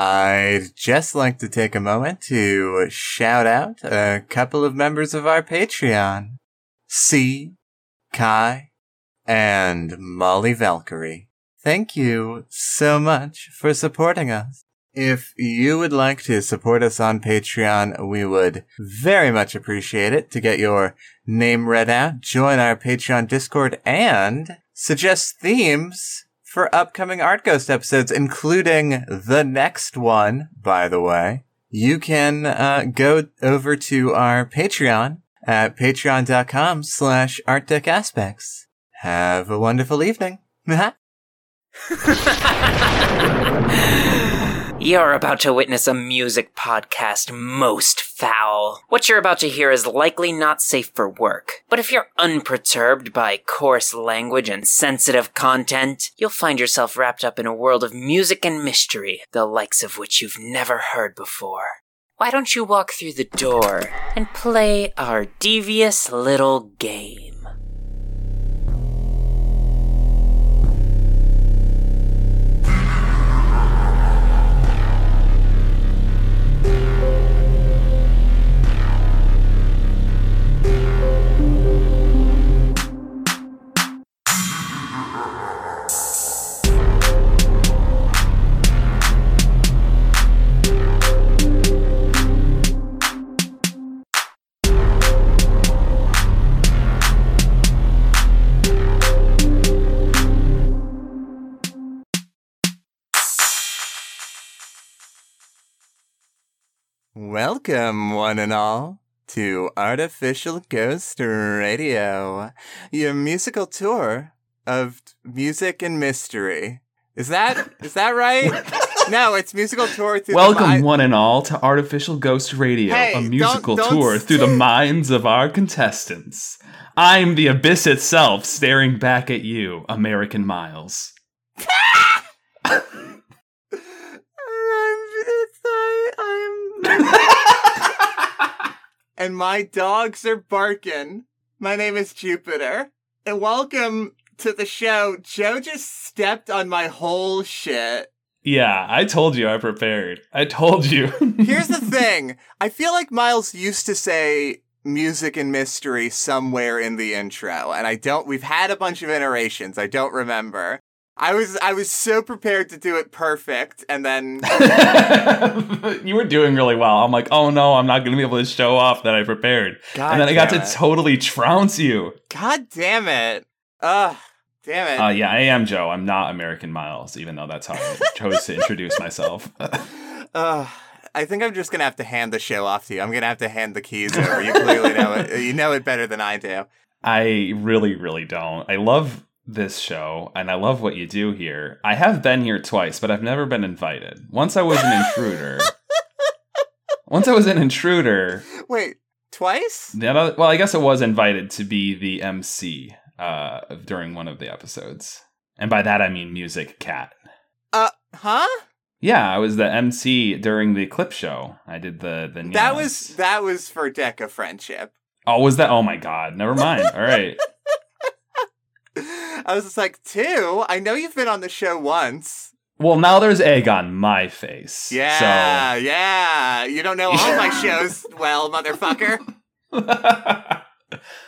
I'd just like to take a moment to shout out a couple of members of our Patreon. C, Kai, and Molly Valkyrie. Thank you so much for supporting us. If you would like to support us on Patreon, we would very much appreciate it to get your name read out, join our Patreon Discord, and suggest themes for upcoming Art Ghost episodes, including the next one, by the way. You can uh, go over to our Patreon at patreon.com slash artdecaspects. Have a wonderful evening. You're about to witness a music podcast most foul. What you're about to hear is likely not safe for work, but if you're unperturbed by coarse language and sensitive content, you'll find yourself wrapped up in a world of music and mystery, the likes of which you've never heard before. Why don't you walk through the door and play our devious little game? Welcome, one and all, to Artificial Ghost Radio, your musical tour of music and mystery. Is that is that right? no, it's musical tour through. Welcome, mi- one and all, to Artificial Ghost Radio, Hey, a musical don't- don't tour through the minds of our contestants. I'm the abyss itself, staring back at you, American Miles. I'm sorry. I'm. And my dogs are barking. My name is Jupiter, and welcome to the show. Joe just stepped on my whole shit. Yeah, I told you I prepared. I told you. Here's the thing. I feel like Miles used to say music and mystery somewhere in the intro, and I don't we've had a bunch of iterations. I don't remember. I was I was so prepared to do it perfect, and then you were doing really well. I'm like, oh no, I'm not going to be able to show off that I prepared. God and then I got damn to totally trounce you. God damn it. Ugh. Damn it. Uh, yeah, I am Joe. I'm not American Miles, even though that's how I chose to introduce myself. Ugh. I think I'm just gonna have to hand the show off to you. I'm gonna have to hand the keys over. You clearly know it. You know it better than I do. I really, really don't. I love this show and I love what you do here. I have been here twice, but I've never been invited. Once I was an intruder. Once I was an intruder. Wait, twice? The other, well, I guess I was invited to be the MC uh, during one of the episodes. And by that I mean Music Cat. Uh, huh? Yeah, I was the MC during the clip show. I did the the That was that was for Deca friendship. Oh, was that? Oh my god. Never mind. All right. I was just like, two? I know you've been on the show once. Well, now there's egg on my face. Yeah, yeah. You don't know all my shows well, motherfucker.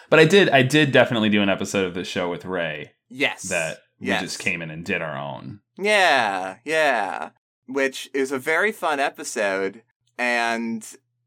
But I did. I did definitely do an episode of the show with Ray Yes. that we Yes. just came in and did our own. Yeah, yeah. Which is a very fun episode. And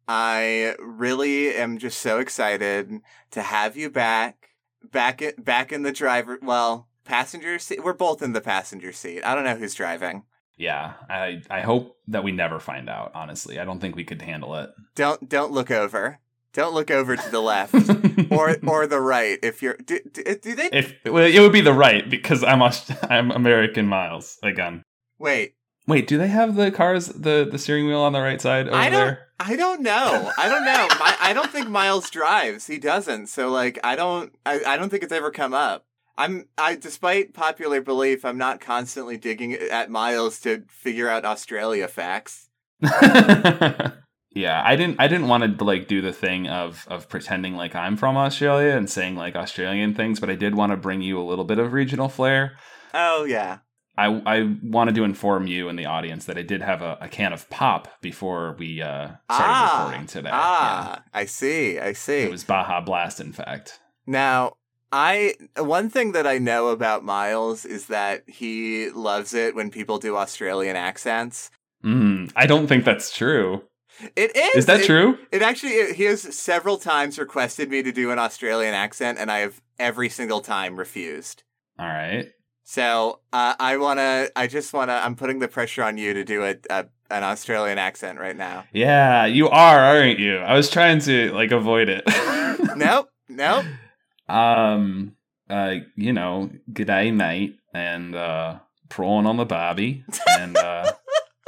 I really am just so excited to have you back. Back in, back in the driver, well, passenger seat. We're both in the passenger seat. I don't know who's driving. Yeah, I I hope that we never find out. Honestly, I don't think we could handle it. Don't don't look over. Don't look over to the left or or the right if you're do, do, uh, do they if well, it would be the right because I'm I'm American Miles again. Wait, Wait, do they have the cars the the steering wheel on the right side over I don't there? I don't know. I don't know. My, I don't think Miles drives. He doesn't. So like I don't I, I don't think it's ever come up. I'm I despite popular belief, I'm not constantly digging at Miles to figure out Australia facts. yeah, I didn't I didn't want to like do the thing of of pretending like I'm from Australia and saying like Australian things, but I did want to bring you a little bit of regional flair. Oh yeah. I, I wanted to inform you and the audience that I did have a, a can of pop before we uh, started ah, recording today. Ah, I see. I see. It was Baja Blast, in fact. Now, I one thing that I know about Miles is that he loves it when people do Australian accents. Mm, I don't think that's true. It is. Is that It- true? It actually it, he has several times requested me to do an Australian accent, and I have every single time refused. All right. So uh, I wanna, I just wanna, I'm putting the pressure on you to do a, a an Australian accent right now. Yeah, you are, aren't you? I was trying to like avoid it. nope, nope. Um, uh, you know, g'day, mate, and uh, prawn on the barbie, and uh,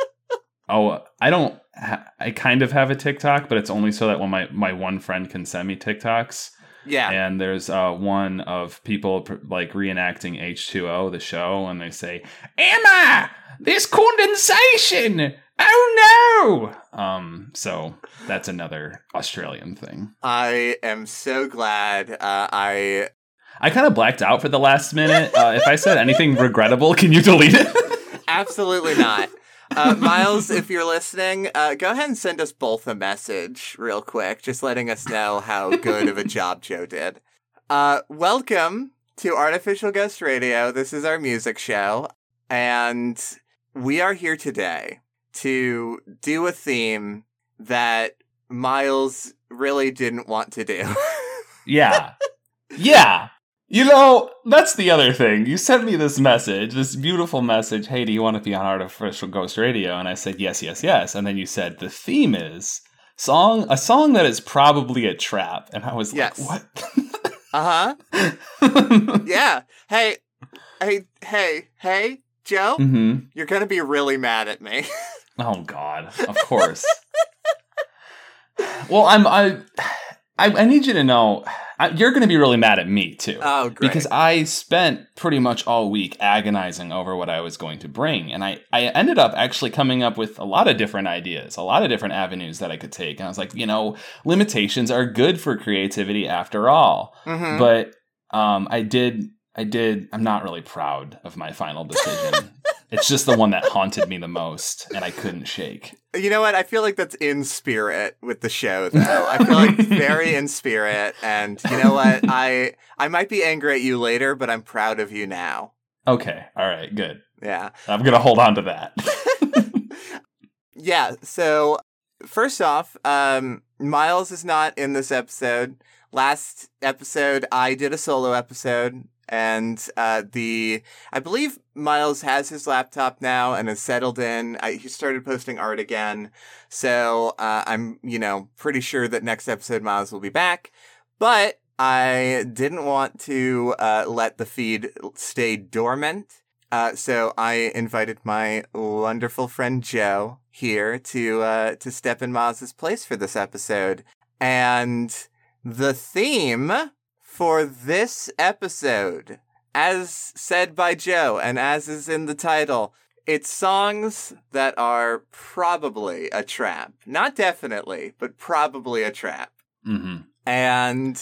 oh, I don't. Ha- I kind of have a TikTok, but it's only so that when my my one friend can send me TikToks. Yeah. And there's uh, one of people pr- like reenacting H2O, the show, and they say, Emma, there's condensation. Oh no! Um, so that's another Australian thing. I am so glad. Uh, I I kind of blacked out for the last minute. Uh, if I said anything regrettable, can you delete it? absolutely not. Uh, Miles, if you're listening, uh, go ahead and send us both a message real quick, just letting us know how good of a job Joe did. Uh, welcome to Artificial Ghost Radio. This is our music show, and we are here today to do a theme that Miles really didn't want to do. yeah. Yeah. You know, that's the other thing. You sent me this message, this beautiful message. Hey, do you want to be on Artificial Ghost Radio? And I said, yes, yes, yes. And then you said, the theme is song, a song that is probably a trap. And I was Yes. like, what? uh huh. Yeah. Hey, hey, hey, hey, Joe, hmm you're gonna be really mad at me. Oh God, of course. well, I'm I, I I need you to know I, you're going to be really mad at me too. oh, great. Because I spent pretty much all week agonizing over what I was going to bring. And I, I ended up actually coming up with a lot of different ideas, a lot of different avenues that I could take. And I was like, you know, limitations are good for creativity after all. Mhm. But um, I did, I did, I'm not really proud of my final decision. it's just the one that haunted me the most and I couldn't shake. You know what? I feel like that's in spirit with the show, though. I feel like very in spirit, and you know what? I I might be angry at you later, but I'm proud of you now. Okay. All right. Good. Yeah, I'm going to hold on to that. yeah. So first off, um, Miles is not in this episode. Last episode, I did a solo episode, and uh, the I believe Miles has his laptop now and has settled in. I, he started posting art again, so uh, I'm you know pretty sure that next episode Miles will be back. But I didn't want to uh, let the feed stay dormant. Uh, so I invited my wonderful friend Joe here to uh, to step in Miles's place for this episode, and the theme for this episode, as said by Joe and as is in the title, it's songs that are probably a trap, not definitely, but probably a trap. hmm And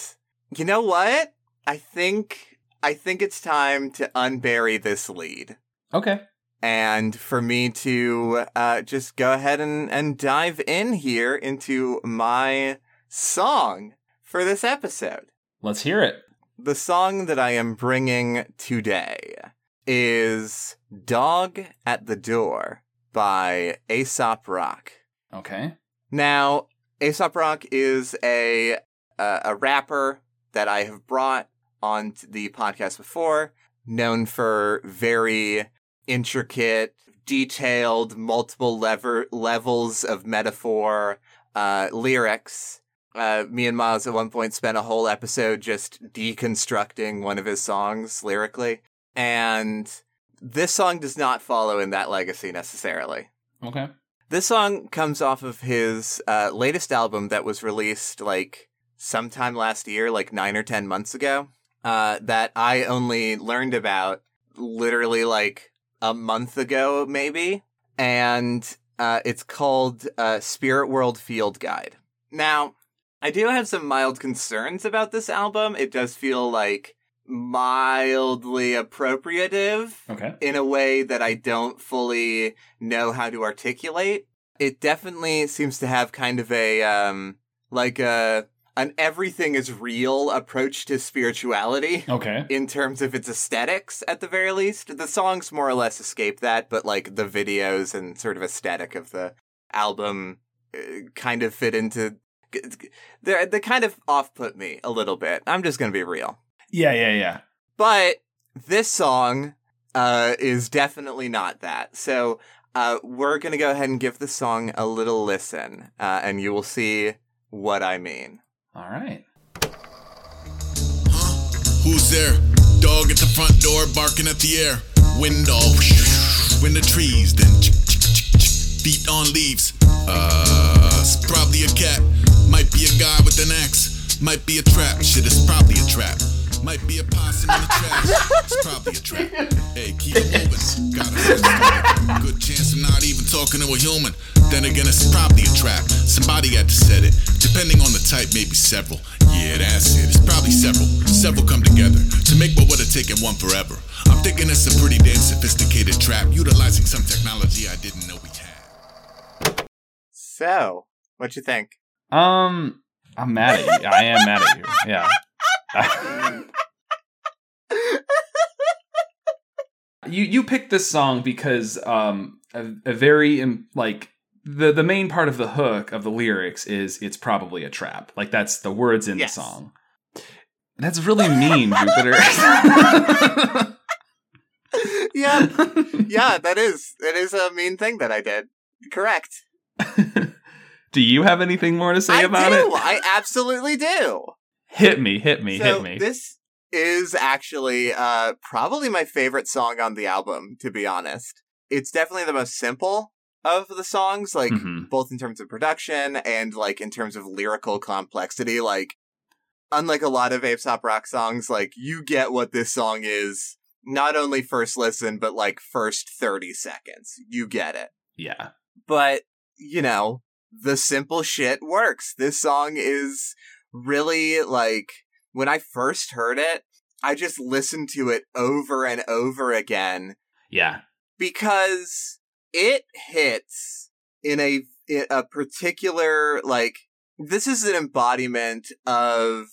you know what? I think I think it's time to unbury this lead. Okay. And for me to uh, just go ahead and, and dive in here into my song for this episode. Let's hear it. The song that I am bringing today is Dog at the Door by Aesop Rock. Okay. Now, Aesop Rock is a uh, a rapper that I have brought on the podcast before, known for very intricate, detailed, multiple lever levels of metaphor uh, lyrics. Uh, me and Miles at one point spent a whole episode just deconstructing one of his songs lyrically, and this song does not follow in that legacy necessarily. Okay. This song comes off of his uh, latest album that was released like sometime last year, like nine or ten months ago. Uh, that I only learned about literally like a month ago, maybe. And uh, it's called uh, Spirit World Field Guide. Now, I do have some mild concerns about this album. It does feel like mildly appropriative Okay. in a way that I don't fully know how to articulate. It definitely seems to have kind of a um like a an everything is real approach to spirituality Okay. in terms of its aesthetics at the very least. The songs more or less escape that, but like the videos and sort of aesthetic of the album uh, kind of fit into they they kind of off put me a little bit. I'm just going to be real. Yeah, yeah, yeah. But this song uh, is definitely not that. So uh, we're going to go ahead and give the song a little listen, uh, and you will see what I mean. All right. Who's there? Dog at the front door barking at the air. Window, in the trees, then feet on leaves. Uh, it's probably a cat. Might be a guy with an axe. Might be a trap. Shit, it's probably a trap. Might be a possum in the trash. It's probably a trap. Hey, keep it moving. Got a good chance I'm not even talking to a human. Then again, it's probably a trap. Somebody had to set it. Depending on the type, maybe several. Yeah, that's it. It's probably several. Several come together to make what would have taken one forever. I'm thinking it's a pretty damn sophisticated trap, utilizing some technology I didn't know we had. So, what you think? Um, I'm mad at you. I am mad at you. Yeah. you you picked this song because um a, a very um, like the the main part of the hook of the lyrics is it's probably a trap. Like that's the words in Yes. the song. That's really mean, Jupiter. yeah, yeah, that is it is a mean thing that I did. Correct. do you have anything more to say I about do. it? I do. I absolutely do. Hit me, hit me, so hit me. this is actually uh probably my favorite song on the album. To be honest, it's definitely the most simple of the songs. Like Mhm. both in terms of production and like in terms of lyrical complexity. Like, unlike a lot of Aesop Rock songs, like you get what this song is not only first listen, but like first 30 seconds. You get it. Yeah. But, you know, the simple shit works. This song is really like, when I first heard it, I just listened to it over and over again Yeah. because it hits in a in a particular like this is an embodiment of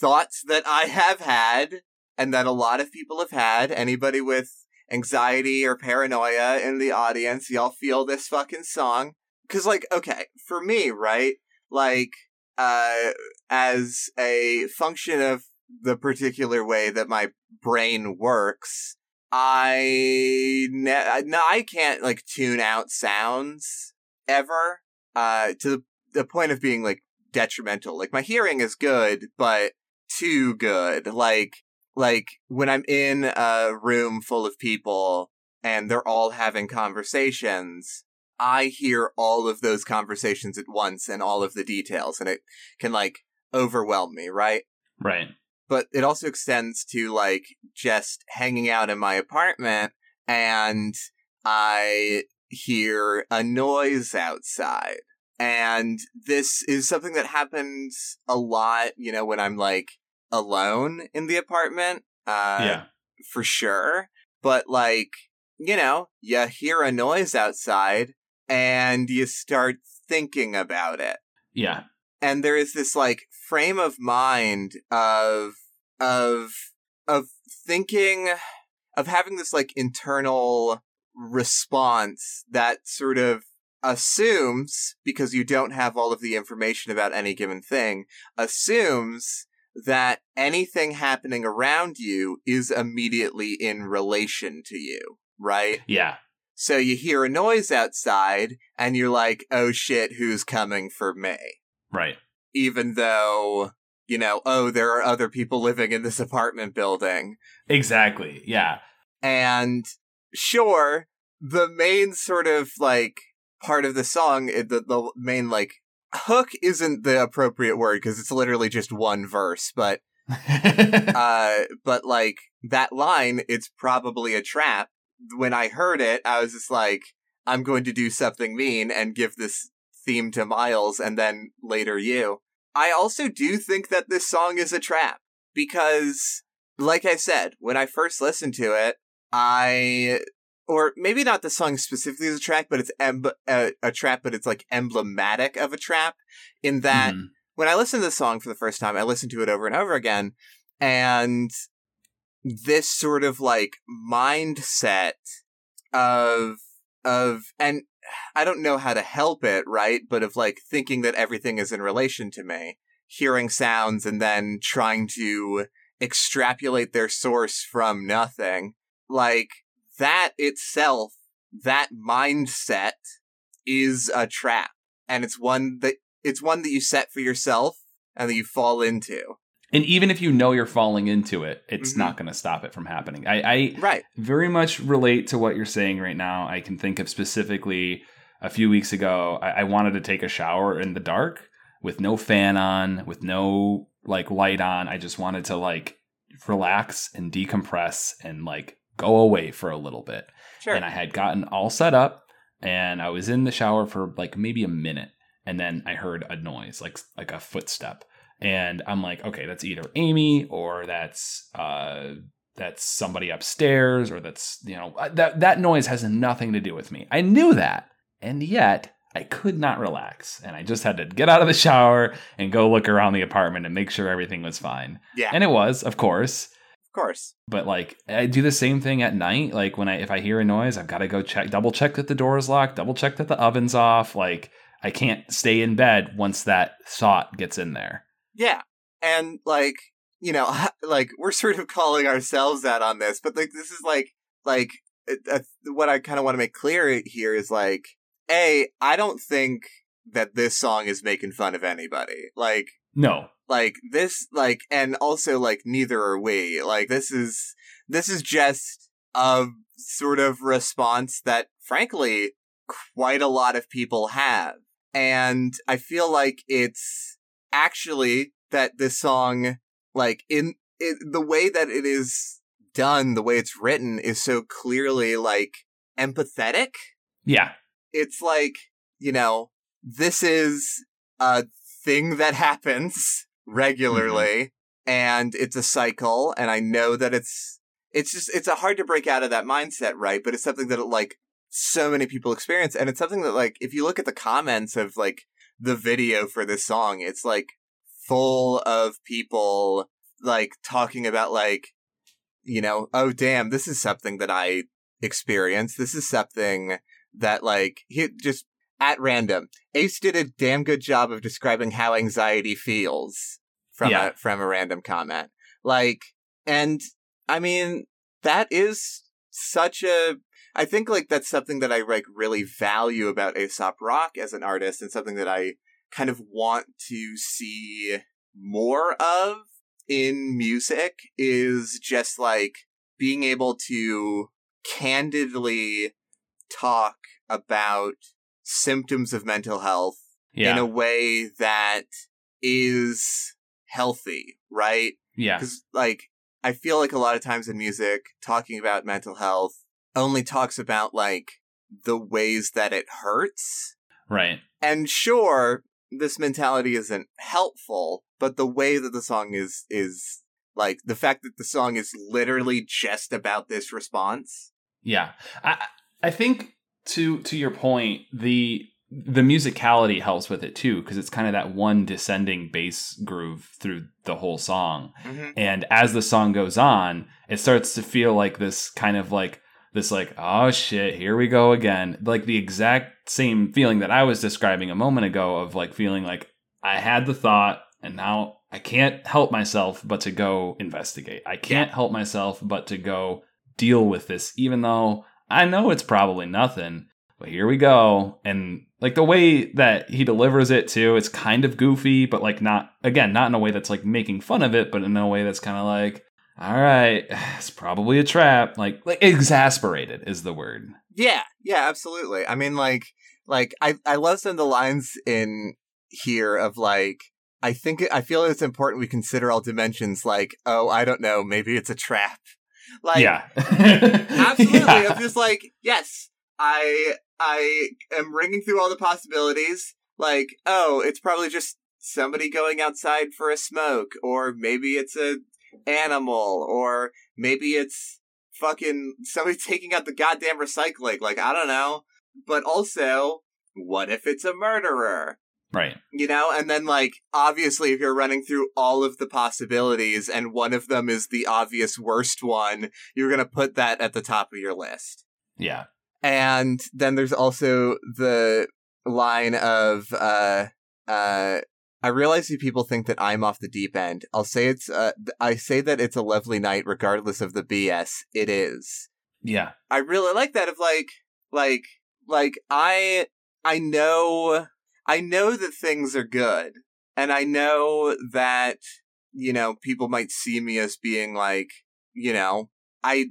thoughts that I have had and that a lot of people have had. Anybody with anxiety or paranoia in the audience, y'all feel this fucking song. Cause like, okay, for me, right? Like, uh, as a function of the particular way that my brain works, I ne- no, I can't like tune out sounds ever. Uh, to the, the point of being like detrimental. Like my hearing is good, but too good. Like like when I'm in a room full of people and they're all having conversations, I hear all of those conversations at once and all of the details, and it can like overwhelm me, right? Right. but it also extends to like just hanging out in my apartment and I hear a noise outside. And this is something that happens a lot, you know, when I'm like alone in the apartment. Uh, yeah. for sure. But like, you know, you hear a noise outside and you start thinking about it Yeah. and there is this like frame of mind of of of thinking of having this like internal response that sort of assumes because you don't have all of the information about any given thing assumes that anything happening around you is immediately in relation to you right Yeah. So you hear a noise outside and you're like oh shit who's coming for me Right. even though you know oh there are other people living in this apartment building Exactly. Yeah. and sure the main sort of like part of the song eh, the, the main like hook isn't the appropriate word because it's literally just one verse but uh but like that line it's probably a trap when i heard it i was just like i'm going to do something mean and give this theme to miles and then later you i also do think that this song is a trap because like I said, when I first listened to it, I or maybe not the song specifically as a trap, but it's em- a, a trap, but it's like emblematic of a trap in that Mhm. when I listened to the song for the first time, I listened to it over and over again, and this sort of like mindset of of and I don't know how to help it, right? But of like thinking that everything is in relation to me, hearing sounds and then trying to extrapolate their source from nothing. Like that itself, that mindset is a trap. And it's one that it's one that you set for yourself and that you fall into. And even if you know you're falling into it, it's Mhm. not going to stop it from happening. I, I Right. very much relate to what you're saying right now. I can think of specifically a few weeks ago, I, I wanted to take a shower in the dark with no fan on, with no like light on. I just wanted to like relax and decompress and like go away for a little bit. Sure. And I had gotten all set up and I was in the shower for like maybe a minute and then I heard a noise like like a footstep and I'm like okay that's either Amy or that's uh that's somebody upstairs or that's you know uh, that that noise has nothing to do with me. I knew that and yet I could not relax and I just had to get out of the shower and go look around the apartment and make sure everything was fine. yeah. And it was, of course of course. but like I do the same thing at night. Like when I if I hear a noise, I've got to go check, double check that the door is locked, double check that the oven's off. Like I can't stay in bed once that thought gets in there. Yeah. And like, you know, like we're sort of calling ourselves out on this, but like this is like like uh, what I kind of want to make clear here is like a I don't think that this song is making fun of anybody. Like No, like this like and also like neither are we. Like this is this is just a sort of response that frankly quite a lot of people have. And I feel like it's actually that this song like in it, the way that it is done, the way it's written is so clearly like empathetic. Yeah, it's like you know this is a thing that happens regularly mm-hmm. and it's a cycle and i know that it's it's just it's a hard to break out of that mindset right? But it's something that like so many people experience and it's something that like if you look at the comments of like the video for this song it's like full of people like talking about like you know oh damn this is something that i experienced. this is something that like he just at random ace did a damn good job of describing how anxiety feels from Yeah. a from a random comment like and i mean that is such a i think like that's something that i like really value about aesop rock as an artist and something that i kind of want to see more of in music is just like being able to candidly talk about symptoms of mental health yeah, in a way that is healthy, right? yeah, Because, like, I feel like a lot of times in music, talking about mental health only talks about, like, the ways that it hurts. right. And sure, this mentality isn't helpful, but the way that the song is, is, like, the fact that the song is literally just about this response. Yeah, I I think to to your point, the the musicality helps with it too because it's kind of that one descending bass groove through the whole song. Mm-hmm. And as the song goes on, it starts to feel like this kind of like this like oh shit, here we go again. Like the exact same feeling that I was describing a moment ago of like feeling like I had the thought and now I can't help myself but to go investigate. I can't help myself but to go deal with this even though I know it's probably nothing. But here we go. And like the way that he delivers it too, it's kind of goofy, but like not again, not in a way that's like making fun of it, but in a way that's kind of like, all right, it's probably a trap. Like like exasperated is the word. Yeah, yeah, absolutely. I mean, like, like I, I love some of the lines in here of like, I think I feel it's important we consider all dimensions. Like, oh, I don't know, maybe it's a trap. Like, yeah. absolutely. Yeah. I'm just like, yes, I, I am ringing through all the possibilities. Like, oh, it's probably just somebody going outside for a smoke, or maybe it's a, animal, or maybe it's fucking somebody taking out the goddamn recycling. Like, I don't know. But also, what if it's a murderer? Right. You know, and then like obviously if you're running through all of the possibilities and one of them is the obvious worst one, you're going to put that at the top of your list. Yeah. And then there's also the line of uh uh I realize you people think that I'm off the deep end. I'll say it's uh I say that it's a lovely night regardless of the BS. It is. Yeah. I really like that of like like like I I know I know that things are good and I know that you know people might see me as being like you know I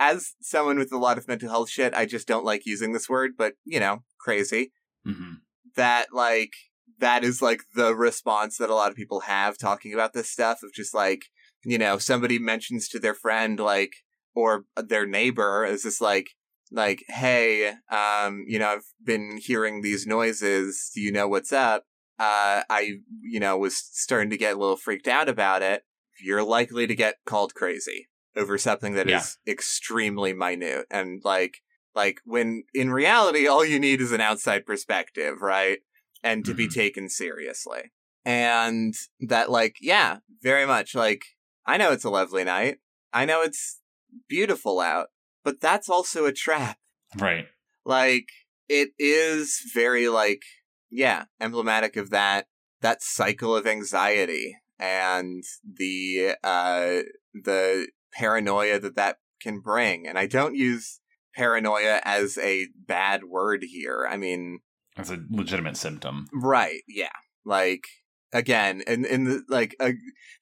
as someone with a lot of mental health shit I just don't like using this word but you know crazy hmm that like that is like the response that a lot of people have talking about this stuff of just like you know somebody mentions to their friend like or their neighbor is just like like hey um you know i've been hearing these noises. Do you know what's up? Uh i you know was starting to get a little freaked out about it. You're likely to get called crazy over something that is Yeah. extremely minute. And like like when in reality all you need is an outside perspective right and to be Mhm. taken seriously. And that like yeah very much like i know it's a lovely night. I know it's beautiful out but that's also a trap. Right. like it is very like yeah emblematic of that that cycle of anxiety and the uh the paranoia that that can bring. And i don't use paranoia as a bad word here. I mean That's a legitimate symptom. right yeah like again and in the like uh,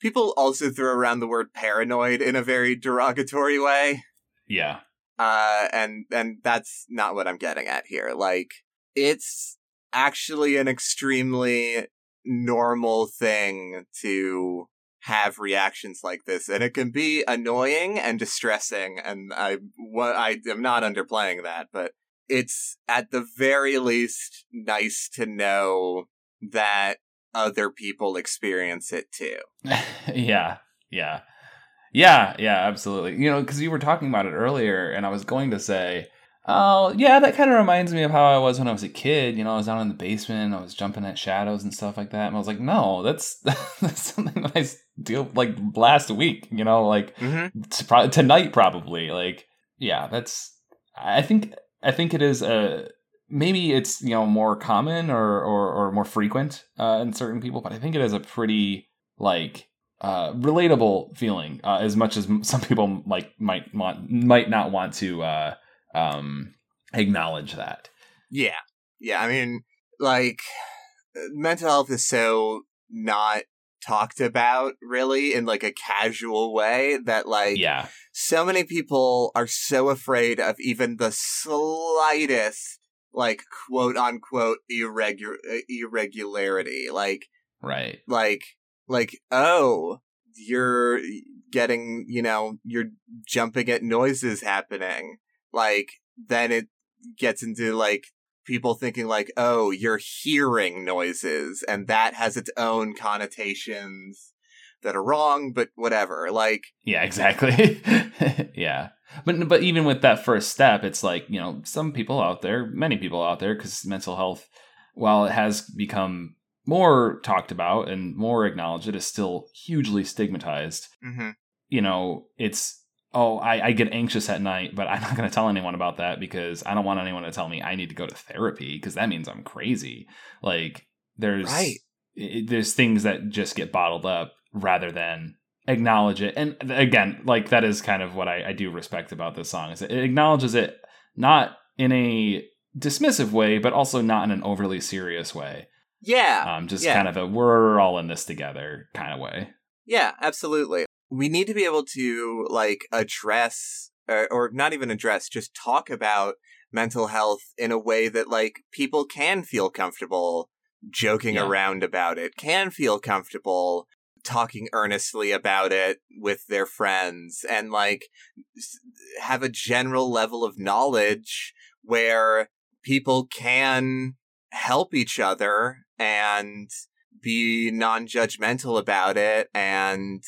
people also throw around the word paranoid in a very derogatory way Yeah. uh and and that's not what i'm getting at here like it's actually an extremely normal thing to have reactions like this and it can be annoying and distressing and i what i am not underplaying that but it's at the very least nice to know that other people experience it too yeah. Yeah. Yeah. Yeah. Absolutely. You know, because you were talking about it earlier, and I was going to say, oh, yeah, that kind of reminds me of how I was when I was a kid. You know, I was down in the basement, I was jumping at shadows and stuff like that. And I was like, no, that's that's something that I deal like last week. You know, like mm-hmm. pro- tonight probably. Like, yeah, that's. I think I think it is a maybe it's you know more common or or, or more frequent uh, in certain people, but I think it is a pretty like uh, relatable feeling. Uh, as much as some people like might want might not want to uh, um, acknowledge that. Yeah. Yeah. I mean, like, mental health is so not talked about really in like a casual way that like Yeah, so many people are so afraid of even the slightest like quote unquote irregular uh, irregularity. Like right. like like oh you're getting you know you're jumping at noises happening. Like then it gets into like people thinking like oh you're hearing noises and that has its own connotations that are wrong but whatever like Yeah, exactly. yeah. But but even with that first step, it's like, you know, some people out there, many people out there cuz mental health while it has become more talked about and more acknowledged, it is still hugely stigmatized. mhm. You know, it's oh, I, I get anxious at night, but I'm not going to tell anyone about that because I don't want anyone to tell me I need to go to therapy because that means I'm crazy. Like there's Right. it, there's things that just get bottled up rather than acknowledge it. And again, like that is kind of what I, I do respect about this song is it acknowledges it not in a dismissive way, but also not in an overly serious way. yeah Um, just Yeah. kind of a we're all in this together kind of way. Yeah, absolutely. We need to be able to like address or, or not even address, just talk about mental health in a way that like people can feel comfortable joking Yeah. around about it, can feel comfortable talking earnestly about it with their friends and like have a general level of knowledge where people can help each other and be non-judgmental about it and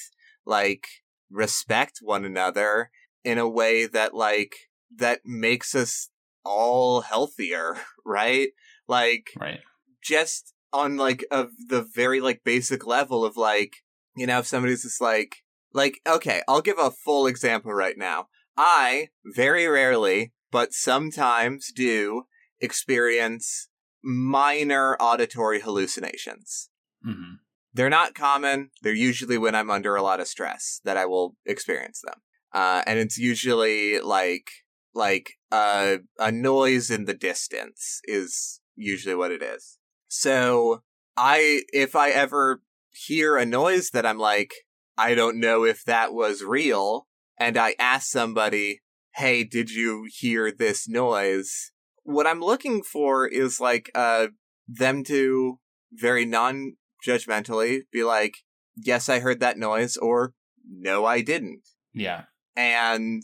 like respect one another in a way that like that makes us all healthier, right? Like Right. just on like of the very like basic level of like you know if somebody's just like like okay i'll give a full example right now i very rarely but sometimes do experience minor auditory hallucinations hmm they're not common. They're usually when i'm under a lot of stress that i will experience them. Uh, and it's usually like like uh, a noise in the distance is usually what it is. So i if i ever hear a noise that i'm like i don't know if that was real and i ask somebody hey did you hear this noise? What i'm looking for is like uh them to very non judgmentally be like, yes, I heard that noise, or no, I didn't. Yeah. And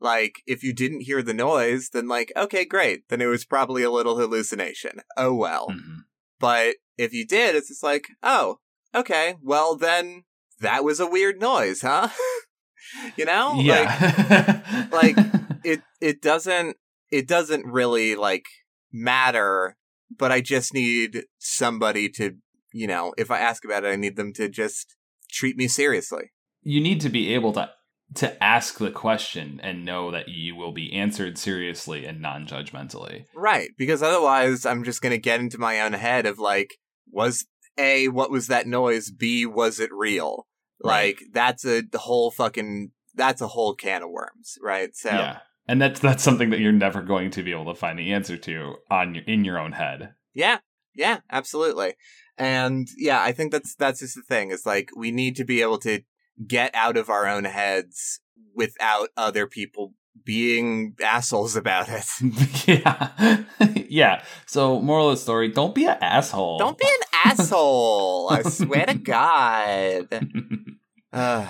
like, if you didn't hear the noise, then like, okay, great. Then it was probably a little hallucination. Oh well. Mhm. But if you did, it's just like, oh, okay, well then that was a weird noise, huh? you know? Like, Yeah. like, it it doesn't it doesn't really like matter but i just need somebody to you know if i ask about it i need them to just treat me seriously you need to be able to to ask the question and know that you will be answered seriously and non-judgmentally. right because otherwise i'm just gonna get into my own head of like was a what was that noise b was it real Right. like that's a whole fucking that's a whole can of worms right so Yeah. And that's that's something that you're never going to be able to find the answer to on your, in your own head. Yeah, yeah, absolutely. And yeah, I think that's that's just the thing. Is like we need to be able to get out of our own heads without other people being assholes about it. yeah. yeah. So moral of the story, don't be an asshole. Don't be an asshole. I swear to God. Ugh.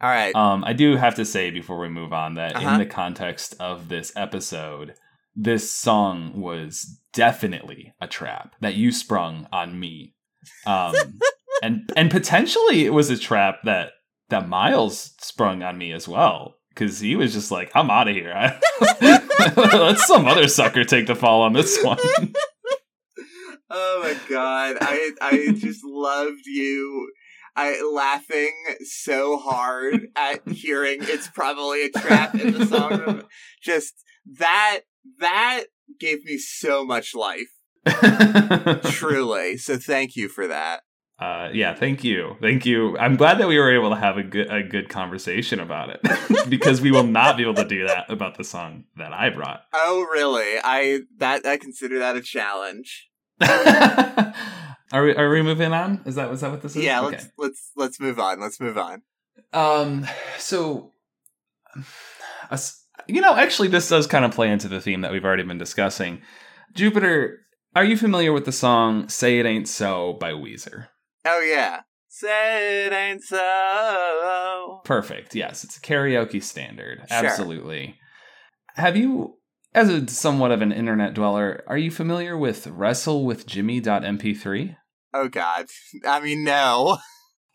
all right. Um, I do have to say before we move on that Uh-huh. in the context of this episode, this song was definitely a trap that you sprung on me. Um, and and potentially it was a trap that that Miles sprung on me as well because he was just like, "I'm out of here. Let some other sucker take the fall on this one." oh my god. I I just loved you. I laughing so hard at hearing it's probably a trap in the song. Just that that gave me so much life. Truly. So thank you for that. Uh, yeah, thank you, thank you. I'm glad that we were able to have a good a good conversation about it because we will not be able to do that about the song that I brought. Oh really? I that I consider that a challenge. are we are we moving on? Is that was that what this is? Yeah, Okay. let's let's let's move on. Let's move on. Um. So, you know, actually, this does kind of play into the theme that we've already been discussing. Jupiter, are you familiar with the song "Say It Ain't So" by Weezer? Oh yeah. Say it ain't so. Perfect. Yes, it's a karaoke standard. Sure. Absolutely. Have you, as a somewhat of an internet dweller, are you familiar with WrestleWithJimmy.mp3? Oh god. I mean no.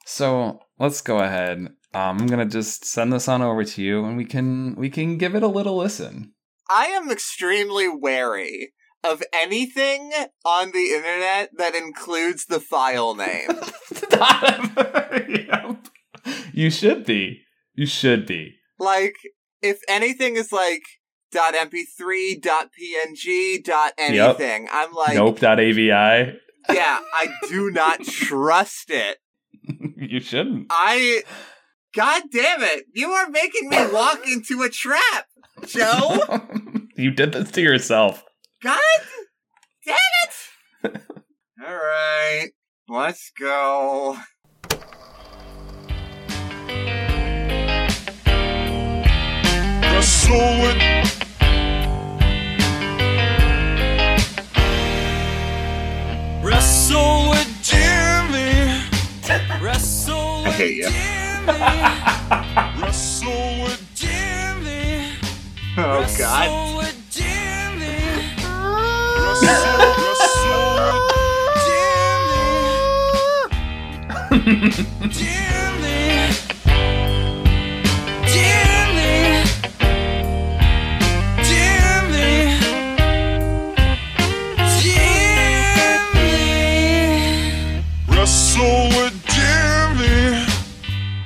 So let's go ahead. Um, I'm gonna just send this on over to you, and we can we can give it a little listen. I am extremely wary of anything on the internet that includes the file name. Yep. You should be. You should be. like, if anything is like dot .mp3, dot .png, dot anything, I'm like, nope. AVI. yeah, I do not trust it. you shouldn't. I, god damn it, you are making me walk into a trap, Joe. you did this to yourself. God damn it! All right, let's go. Wrestle with Jimmy. Wrestle with hate. Jimmy. wrestle with Jimmy. Oh god.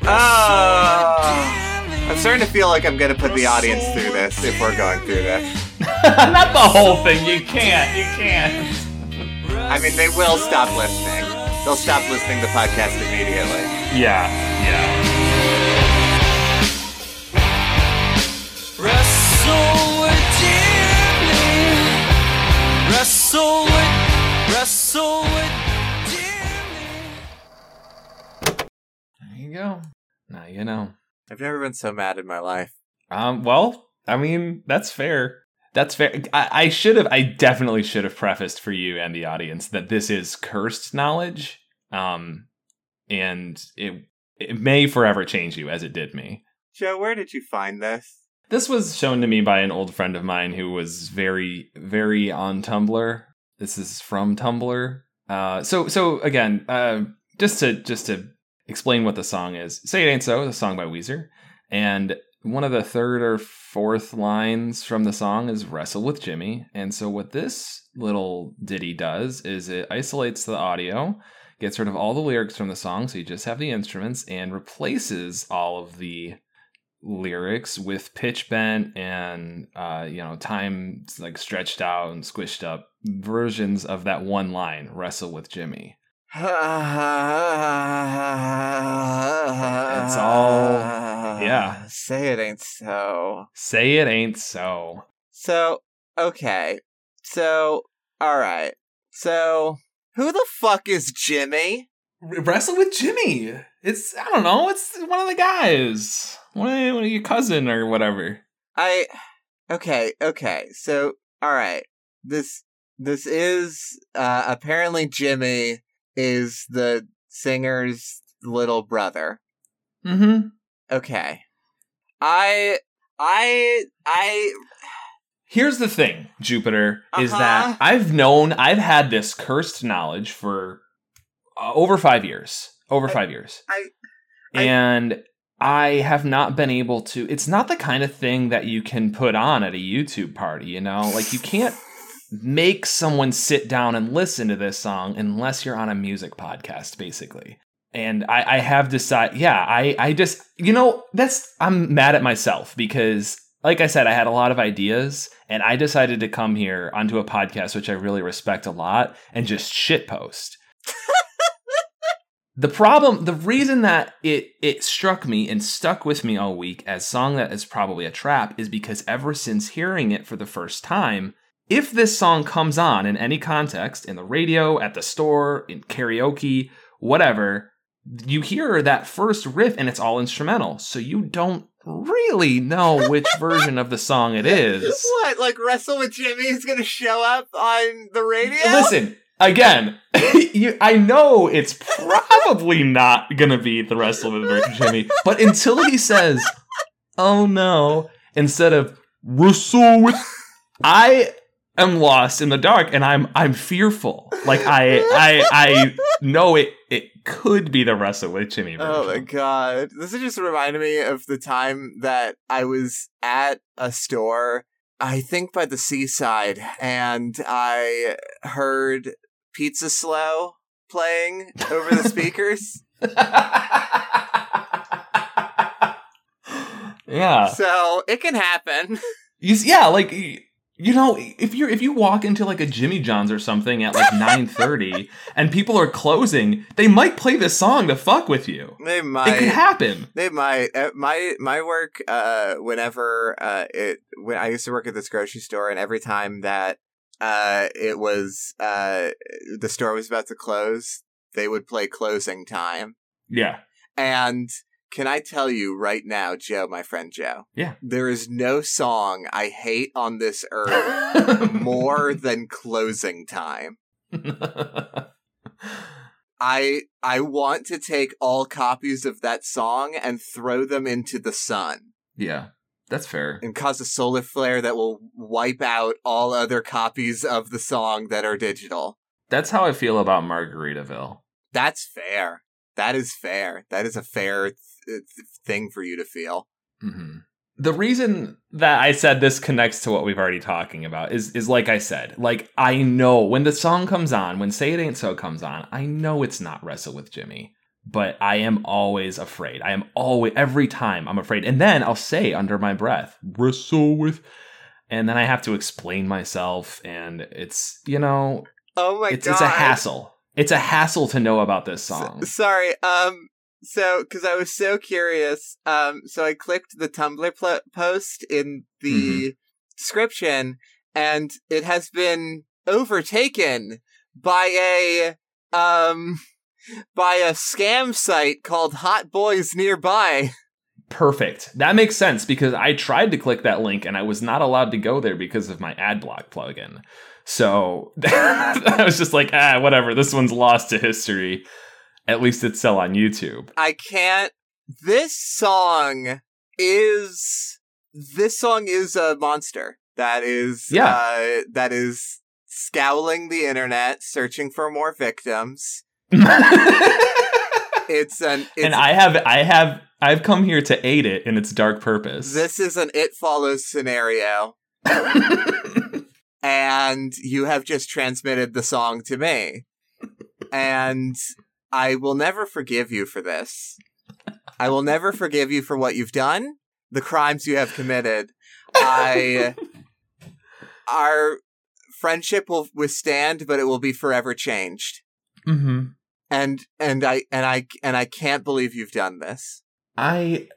Ah, I'm starting to feel like I'm gonna put the audience through this if we're going through this. Not the whole thing. You can't. You can't. I mean, they will stop listening. They'll stop listening to the podcast immediately. Yeah. Yeah. Wrestle with Jimmy. Wrestle with, wrestle with Jimmy. There you go. Now you know. I've never been so mad in my life. Um. Well, I mean, that's fair. That's fair. I, I should have. I definitely should have prefaced for you and the audience that this is cursed knowledge. Um, and it it may forever change you as it did me. Joe, where did you find this? This was shown to me by an old friend of mine who was very, very on Tumblr. This is from Tumblr. Uh, so, so again, uh, just to just to explain what the song is, "Say It Ain't So" is a song by Weezer, and one of the third or fourth lines from the song is "Wrestle with Jimmy." And so, what this little ditty does is it isolates the audio, gets rid of all the lyrics from the song, so you just have the instruments, and replaces all of the lyrics with pitch bent and uh, you know time like stretched out and squished up versions of that one line "Wrestle with Jimmy." it's all- yeah. Say it ain't so. Say it ain't so. So, okay. So, alright. So, who the fuck is Jimmy? Wrestle with Jimmy. It's I don't know. It's one of the guys. One of, one of your cousin or whatever. I. Okay, okay. So, alright. This. This is. Uh, apparently, Jimmy is the singer's little brother. Mm-hmm. Okay. I. I. I. Here's the thing, Jupiter, is Uh-huh. that I've known, I've had this cursed knowledge for uh, over five years. Over five years. I- I- and I have not been able to. It's not the kind of thing that you can put on at a YouTube party, you know? Like, you can't make someone sit down and listen to this song unless you're on a music podcast, basically. And I, I have decided, yeah, I, I just, you know, that's, I'm mad at myself because, like I said, I had a lot of ideas and I decided to come here onto a podcast, which I really respect a lot, and just shitpost. the problem, the reason that it it struck me and stuck with me all week as song that is probably a trap is because ever since hearing it for the first time, if this song comes on in any context, in the radio, at the store, in karaoke, whatever, you hear that first riff and it's all instrumental. So you don't really know which version of the song it is. What? Like Wrestle with Jimmy is gonna show up on the radio? Listen, again, you, I know it's probably not gonna be the Wrestle with Jimmy, but until he says, "Oh no," instead of "Wrestle with," I am lost in the dark, and I'm I'm fearful. Like I I I know it it could be the Wrestle with Jimmy version. Oh my god. This is just reminded me of the time that I was at a store, I think by the seaside, and I heard Pizza Slow playing over the speakers. yeah. so it can happen. You yeah, like you know, if you're if you walk into like a Jimmy John's or something at like nine thirty and people are closing, they might play this song to fuck with you. They It could might. happen. They might. Uh, my my work. Uh, whenever uh, it when I used to work at this grocery store, and every time that uh, it was uh, the store was about to close, they would play closing time. Yeah. And can I tell you right now, Joe, my friend Joe? Yeah. There is no song I hate on this earth more than closing time. I I want to take all copies of that song and throw them into the sun yeah. That's fair. and cause a solar flare that will wipe out all other copies of the song that are digital. That's how I feel about Margaritaville. That's fair. That is fair. That is a fair thing for you to feel. hmm The reason that I said this connects to what we've already talking about is is like I said, like I know when the song comes on, when Say It Ain't So comes on, I know it's not Wrestle with Jimmy. but I am always afraid. I am always every time I'm afraid. And then I'll say under my breath, wrestle with and then I have to explain myself and it's, you know, Oh my it's god. it's a hassle. It's a hassle to know about this song. Sorry. Um. So, because I was so curious, um, so I clicked the Tumblr pl- post in the Mm-hmm. description, and it has been overtaken by a um by a scam site called Hot Boys Nearby. Perfect. That makes sense because I tried to click that link and I was not allowed to go there because of my ad block plugin. So I was just like, ah, whatever. This one's lost to history. At least it's still on YouTube. I can't. This song is this song is a monster that is Yeah. uh, that is scowling the internet, searching for more victims. It's an it's, and I have, I have, I've come here to aid it in its dark purpose. this is an it follows scenario, and you have just transmitted the song to me, and I will never forgive you for this. I will never forgive you for what you've done, the crimes you have committed. I our friendship will withstand, but it will be forever changed. hmm And and I and I and I can't believe you've done this. I.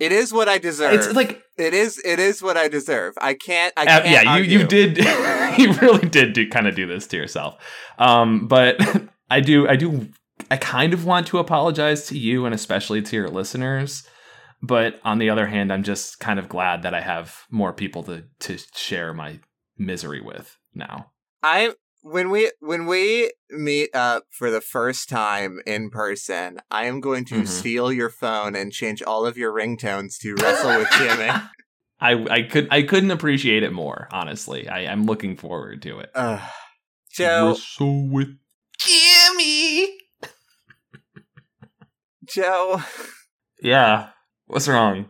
It is what I deserve. It's like it is it is what I deserve. I can't I Uh, can't yeah, you argue. you did you really did do kind of do this to yourself. Um, but I do I do I kind of want to apologize to you and especially to your listeners. But on the other hand, I'm just kind of glad that I have more people to to share my misery with now. I when we when we meet up for the first time in person, I am going to Mhm. steal your phone and change all of your ringtones to wrestle with Jimmy. I I could I couldn't appreciate it more, honestly. I, I'm looking forward to it. Ugh. Joe, Wrestle with Jimmy. Joe, Yeah. What's wrong?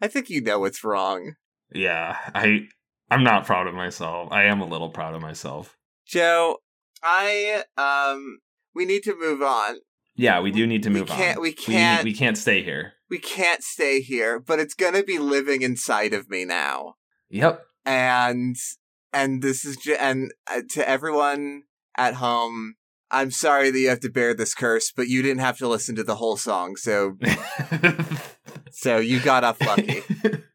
I think you know what's wrong. Yeah, I I'm not proud of myself. I am a little proud of myself. Joe, I um we need to move on. Yeah, we do need to We move can't- on. we can't- We, can't stay here. We can't stay here, but it's going to be living inside of me now. Yep. And and this is ju- and uh, to everyone at home, I'm sorry that you have to bear this curse, but you didn't have to listen to the whole song, so so you got off lucky.